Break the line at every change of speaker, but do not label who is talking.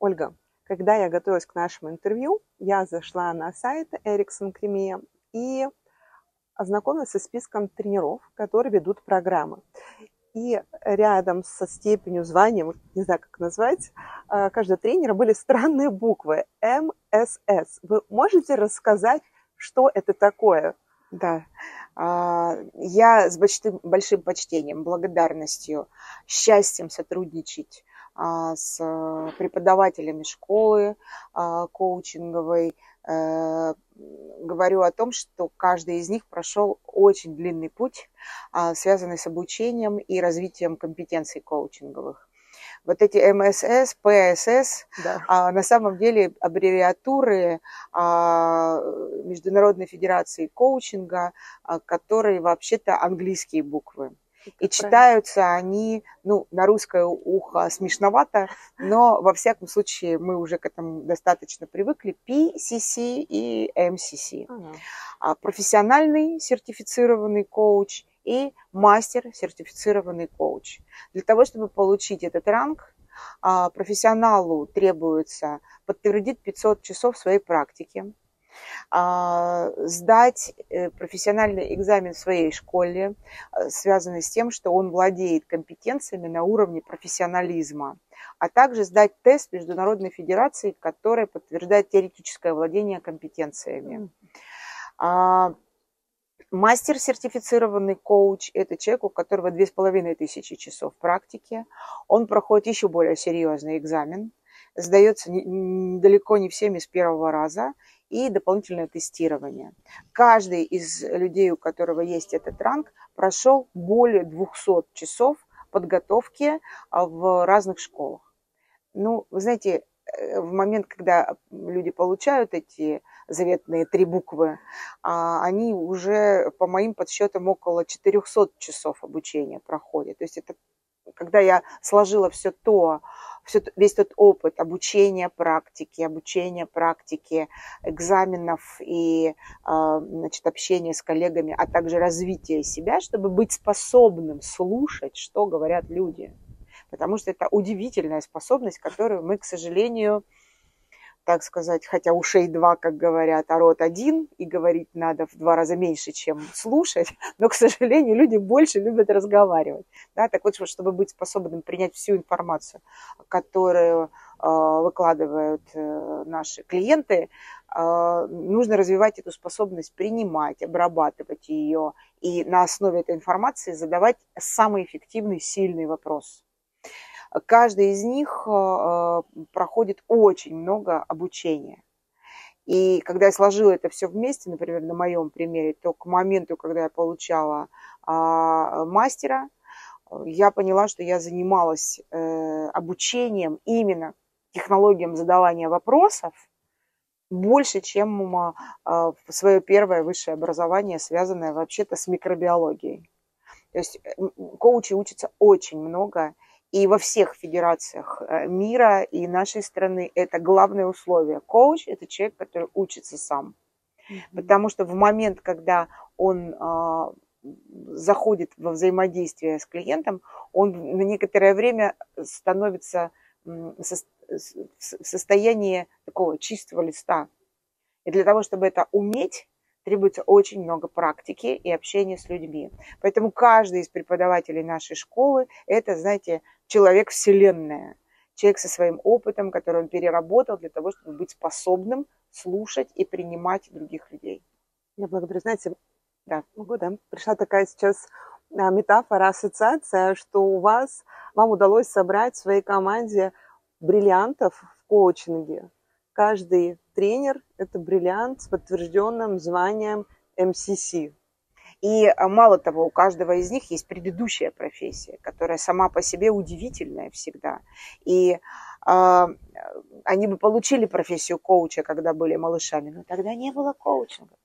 Ольга, когда я готовилась к нашему интервью, я зашла на сайт Эриксон Кремия и ознакомилась со списком тренеров, которые ведут программы. И рядом со степенью звания, не знаю, как назвать, а, каждого тренера были странные буквы МСС. Вы можете рассказать, что это такое?
Да, а, я с большим, большим почтением, благодарностью, счастьем сотрудничать с преподавателями школы а, коучинговой. Э, говорю о том, что каждый из них прошел очень длинный путь, связанный с обучением и развитием компетенций коучинговых вот эти МСС, ПСС, да. а, на самом деле аббревиатуры а, Международной Федерации коучинга, а, которые вообще-то английские буквы. И читаются они, ну, на русское ухо смешновато, но во всяком случае мы уже к этому достаточно привыкли. PCC и MCC. Ага. Профессиональный сертифицированный коуч и мастер, сертифицированный коуч. Для того, чтобы получить этот ранг, а, профессионалу требуется подтвердить 500 часов своей практики, а, сдать э, профессиональный экзамен в своей школе, э, связанный с тем, что он владеет компетенциями на уровне профессионализма, а также сдать тест Международной Федерации, который подтверждает теоретическое владение компетенциями. А, Мастер сертифицированный коуч – это человек, у которого две с половиной тысячи часов практики. Он проходит еще более серьезный экзамен, сдается далеко не всеми с первого раза и дополнительное тестирование. Каждый из людей, у которого есть этот ранг, прошел более 200 часов подготовки а, в разных школах. Ну, вы знаете, э, в момент, когда люди получают эти заветные три буквы, а они уже, по моим подсчетам, около 400 часов обучения проходят. То есть это когда я сложила все то, все, весь тот опыт обучения практики, обучения практики, экзаменов и а, значит, общения с коллегами, а также развития себя, чтобы быть способным слушать, что говорят люди. Потому что это удивительная способность, которую мы, к сожалению, так сказать, хотя ушей два, как говорят, а рот один, и говорить надо в два раза меньше, чем слушать, но, к сожалению, люди больше любят разговаривать. Да? Так вот, чтобы быть способным принять всю информацию, которую э, выкладывают э, наши клиенты, э, нужно развивать эту способность принимать, обрабатывать ее и на основе этой информации задавать самый эффективный, сильный вопрос. Каждый из них э, э, проходит очень много обучения. И когда я сложила это все вместе, например, на моем примере, то к моменту, когда я получала а, мастера, я поняла, что я занималась э, обучением именно технологиям задавания вопросов больше, чем свое первое высшее образование, связанное вообще-то с микробиологией. То есть коучи учатся очень много, и во всех федерациях э, мира и нашей страны это главное условие. Коуч – это человек, который учится сам. Mm-hmm. Потому что в момент, когда он а, заходит во взаимодействие с клиентом, он на некоторое время становится в состоянии такого чистого листа. И для того, чтобы это уметь, требуется очень много практики и общения с людьми. Поэтому каждый из преподавателей нашей школы – это, знаете, человек-вселенная. Человек со своим опытом, который он переработал для того, чтобы быть способным слушать и принимать других людей.
Я благодарю. Знаете, да, могу, да, пришла такая сейчас а, метафора, ассоциация, что у вас, вам удалось собрать в своей команде бриллиантов в коучинге. Каждый тренер – это бриллиант с подтвержденным званием МСС.
И а, мало того, у каждого из них есть предыдущая профессия, которая сама по себе удивительная всегда. И э, они бы получили профессию коуча, когда были малышами, но тогда не было коучинга.